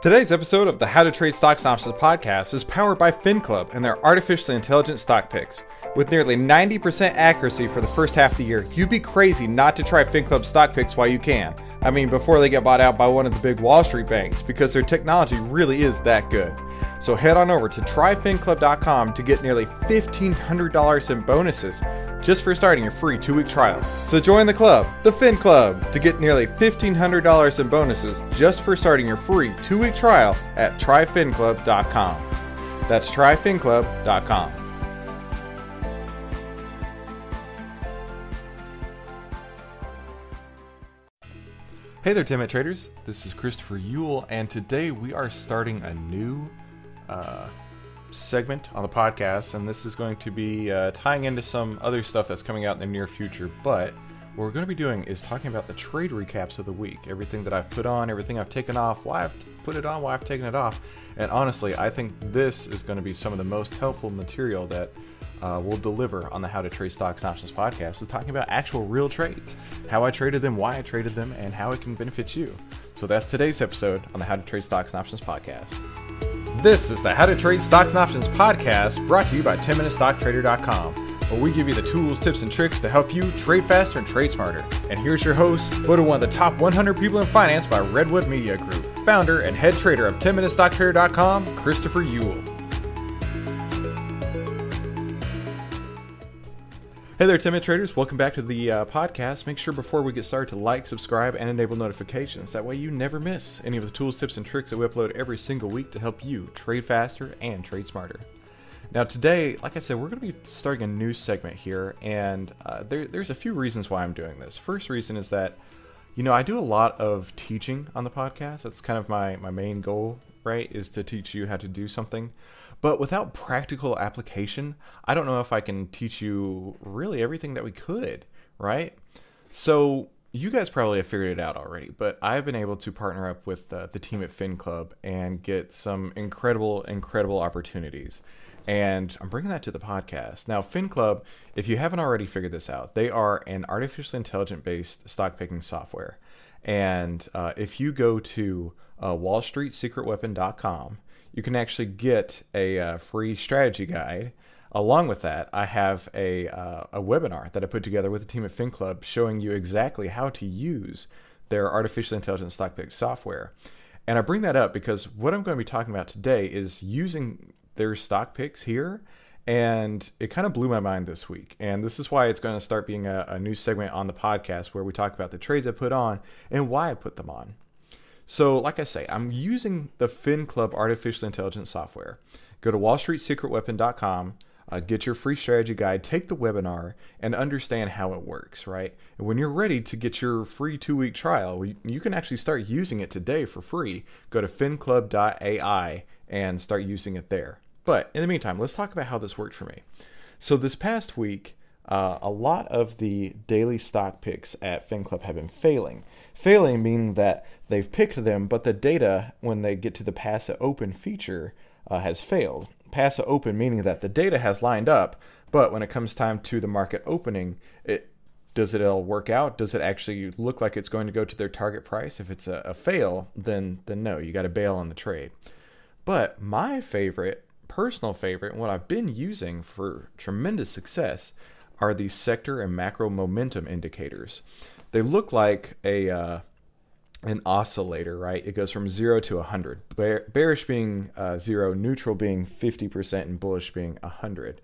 Today's episode of the How to Trade Stocks and Options podcast is powered by FinClub and their artificially intelligent stock picks. With nearly 90% accuracy for the first half of the year, you'd be crazy not to try FinClub stock picks while you can. I mean, before they get bought out by one of the big Wall Street banks, because their technology really is that good. So head on over to tryfinclub.com to get nearly $1,500 in bonuses just for starting your free two week trial. So join the club, the Fin Club, to get nearly $1,500 in bonuses just for starting your free two week trial at tryfinclub.com. That's tryfinclub.com. Hey there, 10 Minute Traders. This is Christopher Uhl, and today we are starting a new uh, segment on the podcast, and this is going to be uh, tying into some other stuff that's coming out in the near future. But what we're going to be doing is talking about the trade recaps of the week, everything that I've put on, everything I've taken off, why I've put it on, why I've taken it off. And honestly, I think this is going to be some of the most helpful material that uh, will deliver on the How to Trade Stocks and Options podcast is talking about actual real trades, how I traded them, why I traded them, and how it can benefit you. So that's today's episode on the How to Trade Stocks and Options podcast. This is the How to Trade Stocks and Options podcast brought to you by 10MinuteStockTrader.com, where we give you the tools, tips, and tricks to help you trade faster and trade smarter. And here's your host, voted one of the top 100 people in finance by Redwood Media Group, founder and head trader of 10MinuteStockTrader.com, Christopher Uhl. Hey there, 10 Minute Traders. Welcome back to the uh, podcast. Make sure before we get started to like, subscribe, and enable notifications. That way you never miss any of the tools, tips, and tricks that we upload every single week to help you trade faster and trade smarter. Now, today, like I said, we're going to be starting a new segment here, and uh, there, there's a few reasons why I'm doing this. First reason is that, you know, I do a lot of teaching on the podcast. That's kind of my, my main goal, right? Is to teach you how to do something. But without practical application, I don't know if I can teach you really everything that we could, right? So you guys probably have figured it out already, but I've been able to partner up with uh, the team at Fin Club and get some incredible, incredible opportunities. And I'm bringing that to the podcast. Now, Fin Club, if you haven't already figured this out, they are an artificially intelligent based stock picking software. And uh, if you go to uh, wallstreetsecretweapon.com you can actually get a uh, free strategy guide. Along with that, I have a, uh, a webinar that I put together with the team at FinClub showing you exactly how to use their artificial intelligence stock pick software. And I bring that up because what I'm going to be talking about today is using their stock picks here. And it kind of blew my mind this week. And this is why it's going to start being a, a new segment on the podcast where we talk about the trades I put on and why I put them on. So, like I say, I'm using the FinClub artificial intelligence software. Go to wallstreetsecretweapon.com, uh, get your free strategy guide, take the webinar, and understand how it works, right? And when you're ready to get your free two week trial, you can actually start using it today for free. Go to finclub.ai and start using it there. But in the meantime, let's talk about how this worked for me. So, this past week, uh, a lot of the daily stock picks at FinClub have been failing. Failing meaning that they've picked them, but the data, when they get to the pass it open feature, uh, has failed. Pass it open meaning that the data has lined up, but when it comes time to the market opening, it does it all work out? Does it actually look like it's going to go to their target price? If it's a, a fail, then then no, you got to bail on the trade. But my favorite, personal favorite, and what I've been using for tremendous success are these sector and macro momentum indicators. They look like a uh, an oscillator, right? It goes from zero to 100. Bear, bearish being uh, zero, neutral being 50%, and bullish being 100.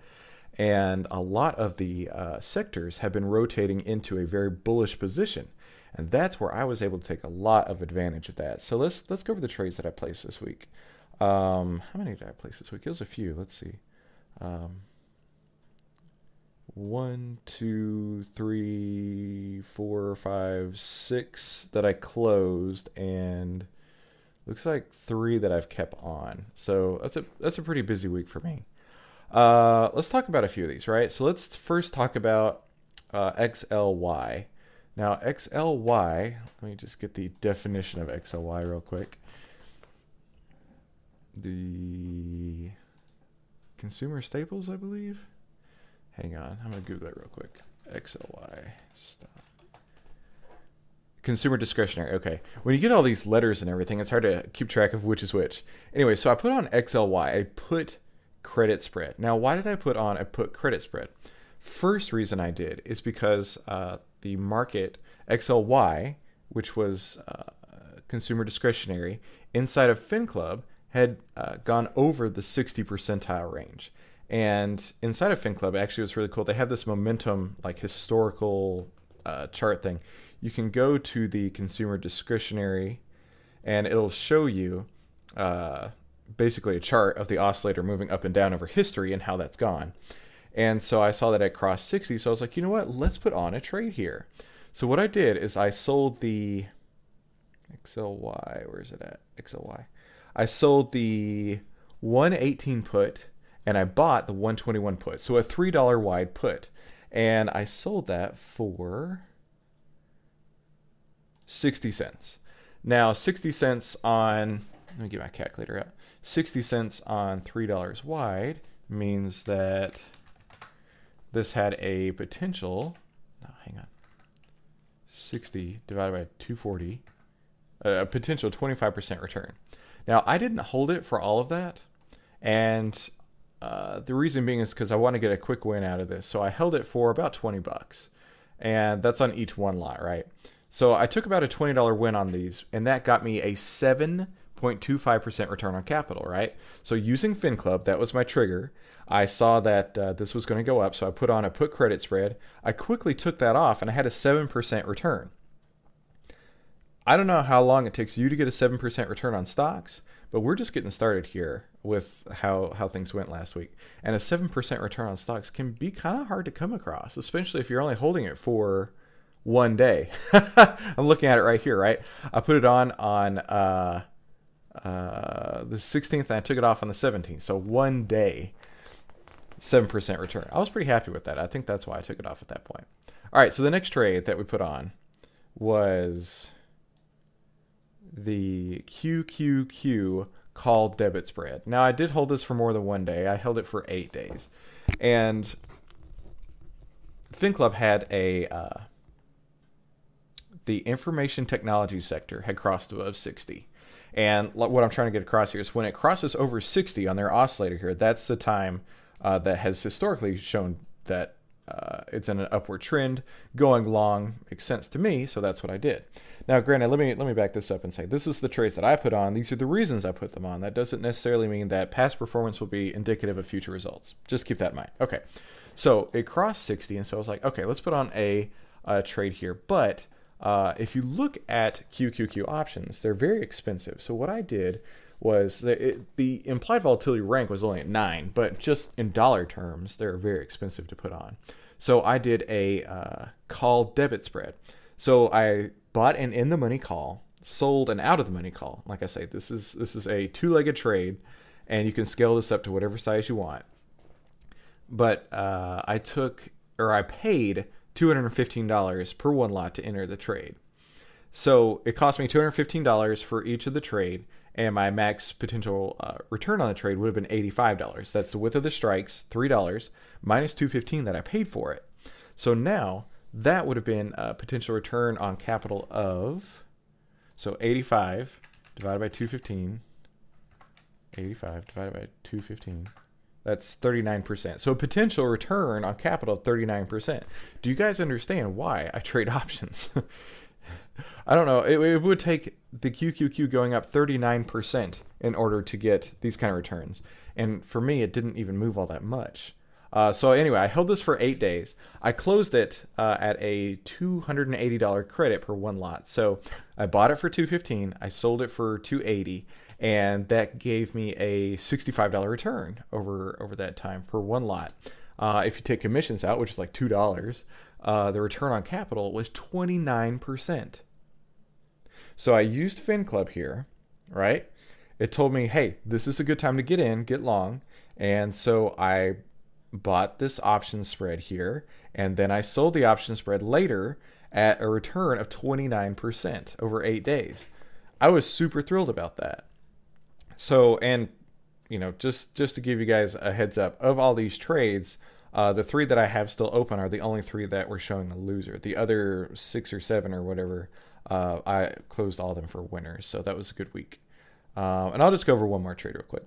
And a lot of the uh, sectors have been rotating into a very bullish position. And that's where I was able to take a lot of advantage of that. So let's let's go over the trades that I placed this week. Um, how many did I place this week? It was a few. Let's see. Um, one, two, three, four, five, six that I closed, and looks like three that I've kept on. So that's a that's a pretty busy week for me. Uh, let's talk about a few of these, right? So let's first talk about uh, XLY. Now, XLY, let me just get the definition of XLY real quick. The consumer staples, I believe. Hang on, I'm to Google it real quick. XLY. Stop. Consumer discretionary. Okay. When you get all these letters and everything, it's hard to keep track of which is which. Anyway, so I put on XLY. I put credit spread. Now, why did I put on a put credit spread? First reason I did is because uh, the market XLY, which was uh, consumer discretionary, inside of FinClub had uh, gone over the 60 percentile range. And inside of FinClub, actually, it was really cool. They have this momentum, like historical uh, chart thing. You can go to the consumer discretionary, and it'll show you uh, basically a chart of the oscillator moving up and down over history and how that's gone. And so I saw that it crossed 60, so I was like, you know what? Let's put on a trade here. So what I did is I sold the XLY. Where is it at? XLY. I sold the 118 put and I bought the 121 put. So a $3 wide put. And I sold that for 60 cents. Now, 60 cents on, let me get my calculator out. 60 cents on $3 wide means that this had a potential, hang on, 60 divided by 240, a potential 25% return. Now, I didn't hold it for all of that. And uh, the reason being is because I want to get a quick win out of this. So I held it for about 20 bucks. And that's on each one lot, right? So I took about a $20 win on these, and that got me a 7.25% return on capital, right? So using FinClub, that was my trigger. I saw that uh, this was going to go up, so I put on a put credit spread. I quickly took that off, and I had a 7% return. I don't know how long it takes you to get a 7% return on stocks, but we're just getting started here with how, how things went last week. And a 7% return on stocks can be kind of hard to come across, especially if you're only holding it for one day. I'm looking at it right here, right? I put it on on uh, uh, the 16th and I took it off on the 17th. So one day, 7% return. I was pretty happy with that. I think that's why I took it off at that point. All right, so the next trade that we put on was the QQQ call debit spread. Now, I did hold this for more than one day. I held it for eight days. And FinClub had a. Uh, the information technology sector had crossed above 60. And what I'm trying to get across here is when it crosses over 60 on their oscillator here, that's the time uh, that has historically shown that uh, it's in an upward trend. Going long makes sense to me, so that's what I did. Now, granted, let me let me back this up and say this is the trades that I put on. These are the reasons I put them on. That doesn't necessarily mean that past performance will be indicative of future results. Just keep that in mind. Okay, so it crossed 60, and so I was like, okay, let's put on a, a trade here. But uh, if you look at QQQ options, they're very expensive. So what I did was the, it, the implied volatility rank was only at nine, but just in dollar terms, they're very expensive to put on. So I did a uh, call debit spread. So I bought an in the money call, sold an out of the money call. Like I say, this is this is a two legged trade, and you can scale this up to whatever size you want. But uh, I took or I paid two hundred and fifteen dollars per one lot to enter the trade. So it cost me two hundred fifteen dollars for each of the trade, and my max potential uh, return on the trade would have been $85. That's the width of the strikes, $3 minus 215 that I paid for it. So now that would have been a potential return on capital of so 85 divided by 215 85 divided by 215 that's 39%. So a potential return on capital of 39%. Do you guys understand why I trade options? I don't know. It, it, would take the QQQ going up 39% in order to get these kind of returns. And for me, it didn't even move all that much. Uh, so anyway, I held this for eight days. I closed it uh, at a $280 credit per one lot. So I bought it for 215. I sold it for 280, and that gave me a $65 return over over that time per one lot. Uh, if you take commissions out, which is like two dollars, uh, the return on capital was 29%. So I used FinClub here, right? it told me, hey, this is a good time to get in, get long. And so I bought this option spread here, and then I sold the option spread later at a return of 29% over eight days. I was super thrilled about that. So, and you know, just just to give you guys a heads up, of all these trades, uh, the three that I have still open are the only three that were showing a loser. The other six or seven or whatever, uh, I closed all of them for winners. So that was a good week. Um, and I'll just go over one more trade real quick.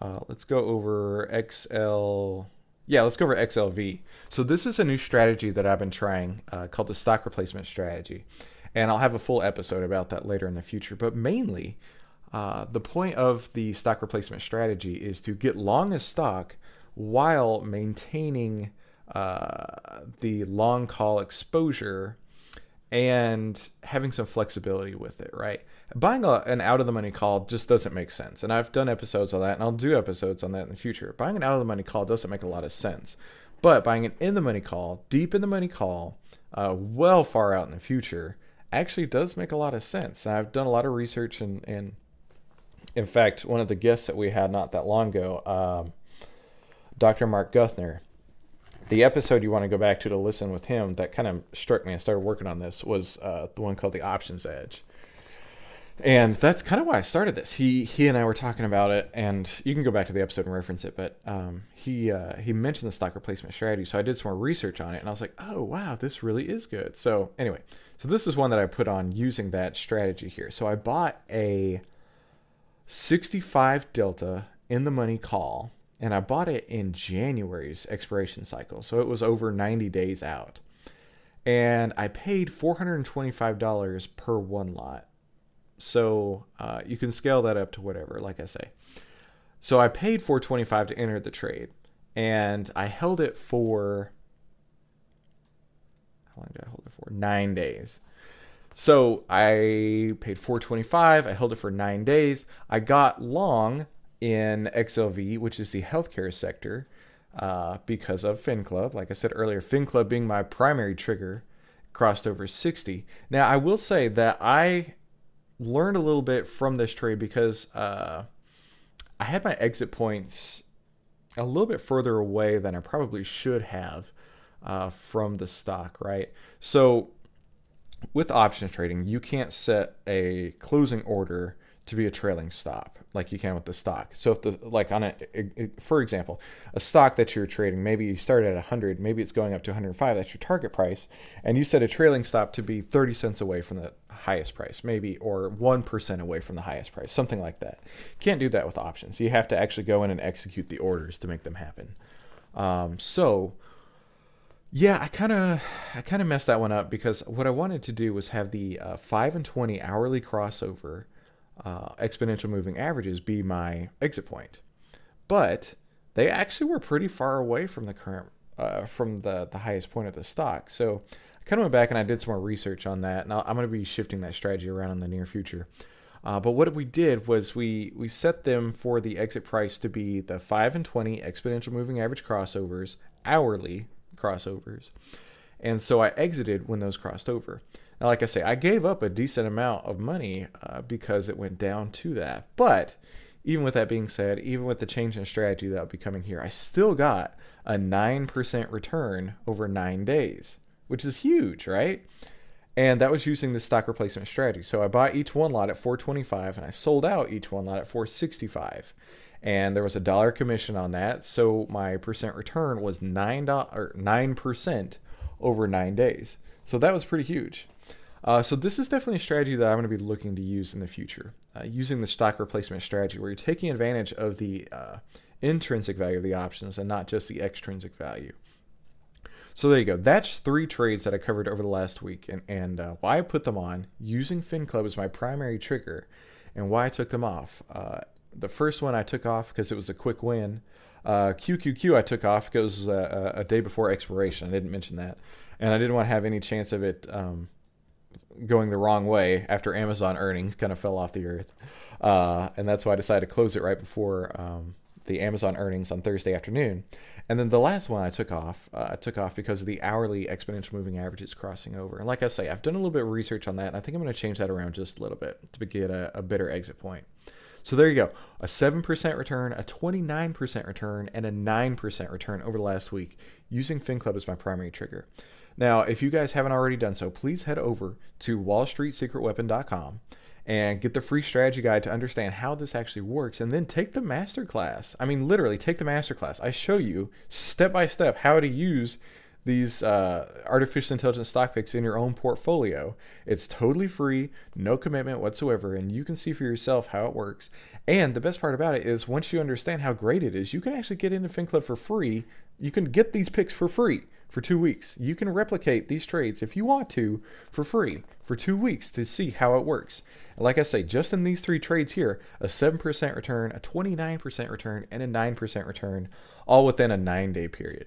Uh, let's go over XL. Yeah, let's go over XLV. So this is a new strategy that I've been trying uh, called the stock replacement strategy, and I'll have a full episode about that later in the future. But mainly, uh, the point of the stock replacement strategy is to get long a stock while maintaining uh, the long call exposure and having some flexibility with it, right? Buying a, an out of the money call just doesn't make sense. And I've done episodes on that, and I'll do episodes on that in the future. Buying an out of the money call doesn't make a lot of sense. But buying an in the money call, deep in the money call, uh, well far out in the future, actually does make a lot of sense. And I've done a lot of research, and, and in fact, one of the guests that we had not that long ago, um, Dr. Mark Guthner, the episode you want to go back to to listen with him that kind of struck me. I started working on this was uh, the one called the Options Edge, and that's kind of why I started this. He he and I were talking about it, and you can go back to the episode and reference it. But um, he uh, he mentioned the stock replacement strategy, so I did some more research on it, and I was like, oh wow, this really is good. So anyway, so this is one that I put on using that strategy here. So I bought a 65 delta in the money call and I bought it in January's expiration cycle. So it was over 90 days out. And I paid $425 per one lot. So uh, you can scale that up to whatever, like I say. So I paid $425 to enter the trade. And I held it for how long did I hold it for? Nine days. So I paid 425. I held it for nine days. I got long in XLV, which is the healthcare sector, uh, because of FinClub. Like I said earlier, FinClub being my primary trigger, crossed over 60. Now, I will say that I learned a little bit from this trade because uh, I had my exit points a little bit further away than I probably should have uh, from the stock, right? So, with options trading, you can't set a closing order to be a trailing stop like you can with the stock. So if the like on a for example, a stock that you're trading, maybe you started at 100, maybe it's going up to 105, that's your target price, and you set a trailing stop to be 30 cents away from the highest price, maybe or 1% away from the highest price, something like that. Can't do that with options. You have to actually go in and execute the orders to make them happen. Um, so yeah, I kind of I kind of messed that one up because what I wanted to do was have the uh, 5 and 20 hourly crossover uh, exponential moving averages be my exit point. But they actually were pretty far away from the current uh, from the the highest point of the stock. So I kind of went back and I did some more research on that, and I'm going to be shifting that strategy around in the near future. Uh, but what we did was we we set them for the exit price to be the five and twenty exponential moving average crossovers hourly crossovers, and so I exited when those crossed over. Now, like I say, I gave up a decent amount of money uh, because it went down to that. But even with that being said, even with the change in strategy that will be coming here, I still got a 9% return over nine days, which is huge, right? And that was using the stock replacement strategy. So I bought each one lot at 425 and I sold out each one lot at 465 and there was a dollar commission on that. So my percent return was nine or nine percent over nine days. So that was pretty huge. Uh, so this is definitely a strategy that I'm going to be looking to use in the future, uh, using the stock replacement strategy, where you're taking advantage of the uh, intrinsic value of the options and not just the extrinsic value. So there you go. That's three trades that I covered over the last week, and and uh, why I put them on using FinClub as my primary trigger, and why I took them off. Uh, the first one I took off because it was a quick win. QQQ uh, I took off because it was a, a, day before expiration. I didn't mention that, and I didn't want to have any chance of it. Um, going the wrong way after Amazon earnings kind of fell off the earth. Uh, and that's why I decided to close it right before um, the Amazon earnings on Thursday afternoon. And then the last one I took off, uh, I took off because of the hourly exponential moving averages crossing over. And like I say, I've done a little bit of research on that, and I think I'm going to change that around just a little bit to get a, a better exit point. So there you go. A 7% return, a 29% return, and a 9% return over the last week using FinClub as my primary trigger. Now, if you guys haven't already done so, please head over to wallstreetsecretweapon.com and get the free strategy guide to understand how this actually works and then take the masterclass. I mean, literally, take the masterclass. I show you step by step how to use these uh, artificial intelligence stock picks in your own portfolio. It's totally free, no commitment whatsoever, and you can see for yourself how it works. And the best part about it is once you understand how great it is, you can actually get into FinClub for free. You can get these picks for free for two weeks. You can replicate these trades if you want to for free for two weeks to see how it works. And like I say, just in these three trades here, a 7% return, a 29% return, and a 9% return, all within a nine day period.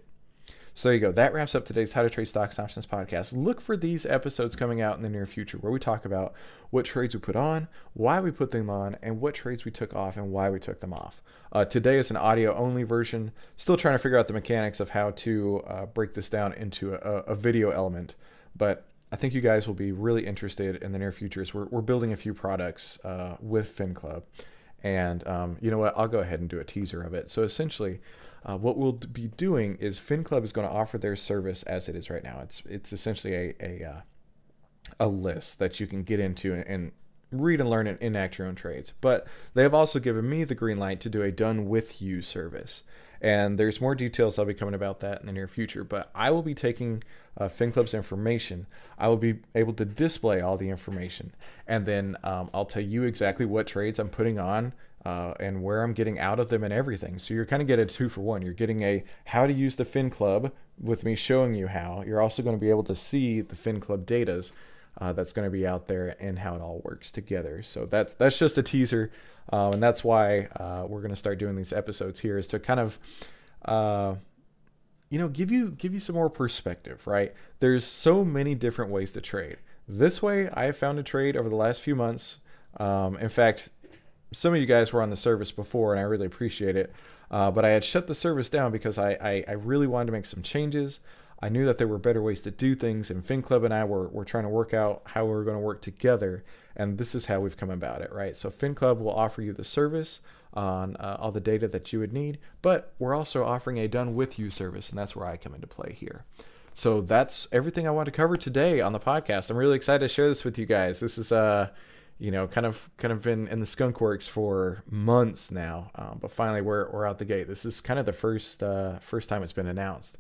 So there you go. That wraps up today's How to Trade Stocks and Options podcast. Look for these episodes coming out in the near future where we talk about what trades we put on, why we put them on, and what trades we took off and why we took them off. Uh, today is an audio only version. Still trying to figure out the mechanics of how to uh, break this down into a, a, video element, but I think you guys will be really interested in the near future. We're, we're building a few products uh, with FinClub. And um, you know what? I'll go ahead and do a teaser of it. So essentially, uh, what we'll be doing is FinClub is going to offer their service as it is right now. It's it's essentially a a, uh, a list that you can get into and, and read and learn and enact your own trades. But they have also given me the green light to do a done with you service. And there's more details I'll be coming about that in the near future. But I will be taking uh, FinClub's information. I will be able to display all the information. And then um, I'll tell you exactly what trades I'm putting on uh, and where I'm getting out of them and everything. So you're kind of getting a two for one. You're getting a how to use the Fin Club with me showing you how. You're also going to be able to see the Fin Club datas uh, that's going to be out there and how it all works together. So that's that's just a teaser, um, and that's why uh, we're going to start doing these episodes here is to kind of. Uh, you know, give you give you some more perspective, right? There's so many different ways to trade. This way, I have found a trade over the last few months. Um, in fact, some of you guys were on the service before, and I really appreciate it. Uh, but I had shut the service down because I, I, I, really wanted to make some changes. I knew that there were better ways to do things, and FinClub and I were, were trying to work out how we were going to work together. And this is how we've come about it, right? So FinClub will offer you the service on uh, all the data that you would need, but we're also offering a done with you service, and that's where I come into play here. So that's everything I want to cover today on the podcast. I'm really excited to share this with you guys. This is uh you know, kind of kind of been in the skunk works for months now, um, but finally we're we're out the gate. This is kind of the first uh, first time it's been announced.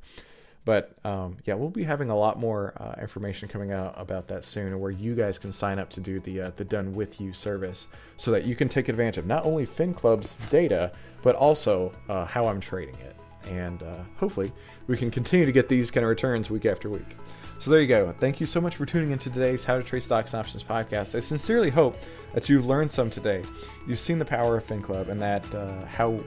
But um, yeah, we'll be having a lot more uh, information coming out about that soon, where you guys can sign up to do the uh, the done with you service, so that you can take advantage of not only Fin Club's data, but also uh, how I'm trading it, and uh, hopefully we can continue to get these kind of returns week after week. So there you go. Thank you so much for tuning into today's How to Trade Stocks and Options podcast. I sincerely hope that you've learned some today. You've seen the power of FinClub and that uh, how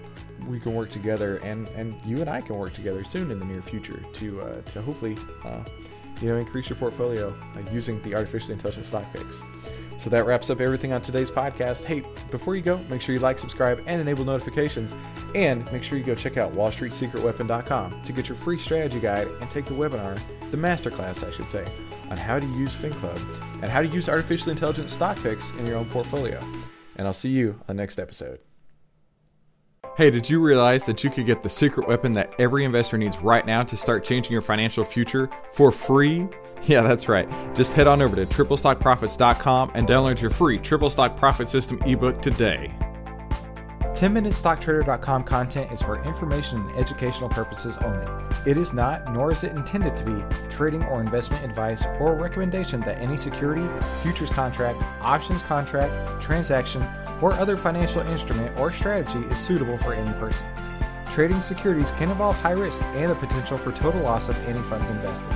we can work together, and and you and I can work together soon in the near future to uh, to hopefully uh, you know increase your portfolio using the artificially intelligent stock picks. So that wraps up everything on today's podcast. Hey, before you go, make sure you like, subscribe, and enable notifications. And make sure you go check out wallstreetsecretweapon.com to get your free strategy guide and take the webinar, the masterclass, I should say, on how to use FinClub and how to use artificial intelligence stock picks in your own portfolio. And I'll see you on the next episode. Hey, did you realize that you could get the secret weapon that every investor needs right now to start changing your financial future for free? Yeah, that's right. Just head on over to triplestockprofits.com and download your free Triple Stock Profit System ebook today. 10MinuteStockTrader.com content is for information and educational purposes only. It is not, nor is it intended to be, trading or investment advice or recommendation that any security, futures contract, options contract, transaction, or other financial instrument or strategy is suitable for any person. Trading securities can involve high risk and the potential for total loss of any funds invested.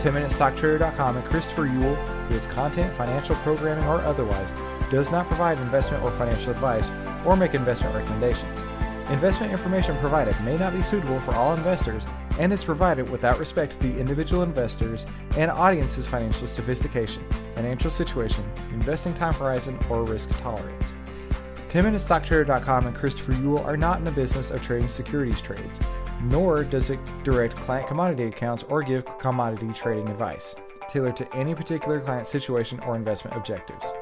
10MinuteStockTrader.com and Christopher Uhl, who is content, financial programming, or otherwise, does not provide investment or financial advice or make investment recommendations. Investment information provided may not be suitable for all investors and is provided without respect to the individual investors and audience's financial sophistication, financial situation, investing time horizon, or risk tolerance. 10MinuteStockTrader.com and Christopher Uhl are not in the business of trading securities trades nor does it direct client commodity accounts or give commodity trading advice tailored to any particular client situation or investment objectives.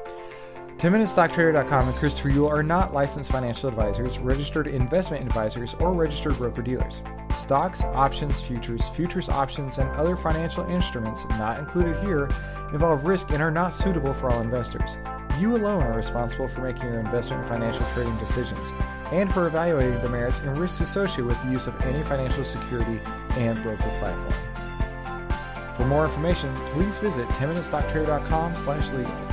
10MinuteStockTrader.com and Christopher Uhl are not licensed financial advisors, registered investment advisors, or registered broker dealers. Stocks, options, futures, futures options, and other financial instruments not included here involve risk and are not suitable for all investors. You alone are responsible for making your investment and financial trading decisions and for evaluating the merits and risks associated with the use of any financial security and broker platform. For more information, please visit 10minutestocktrader.com slash legal.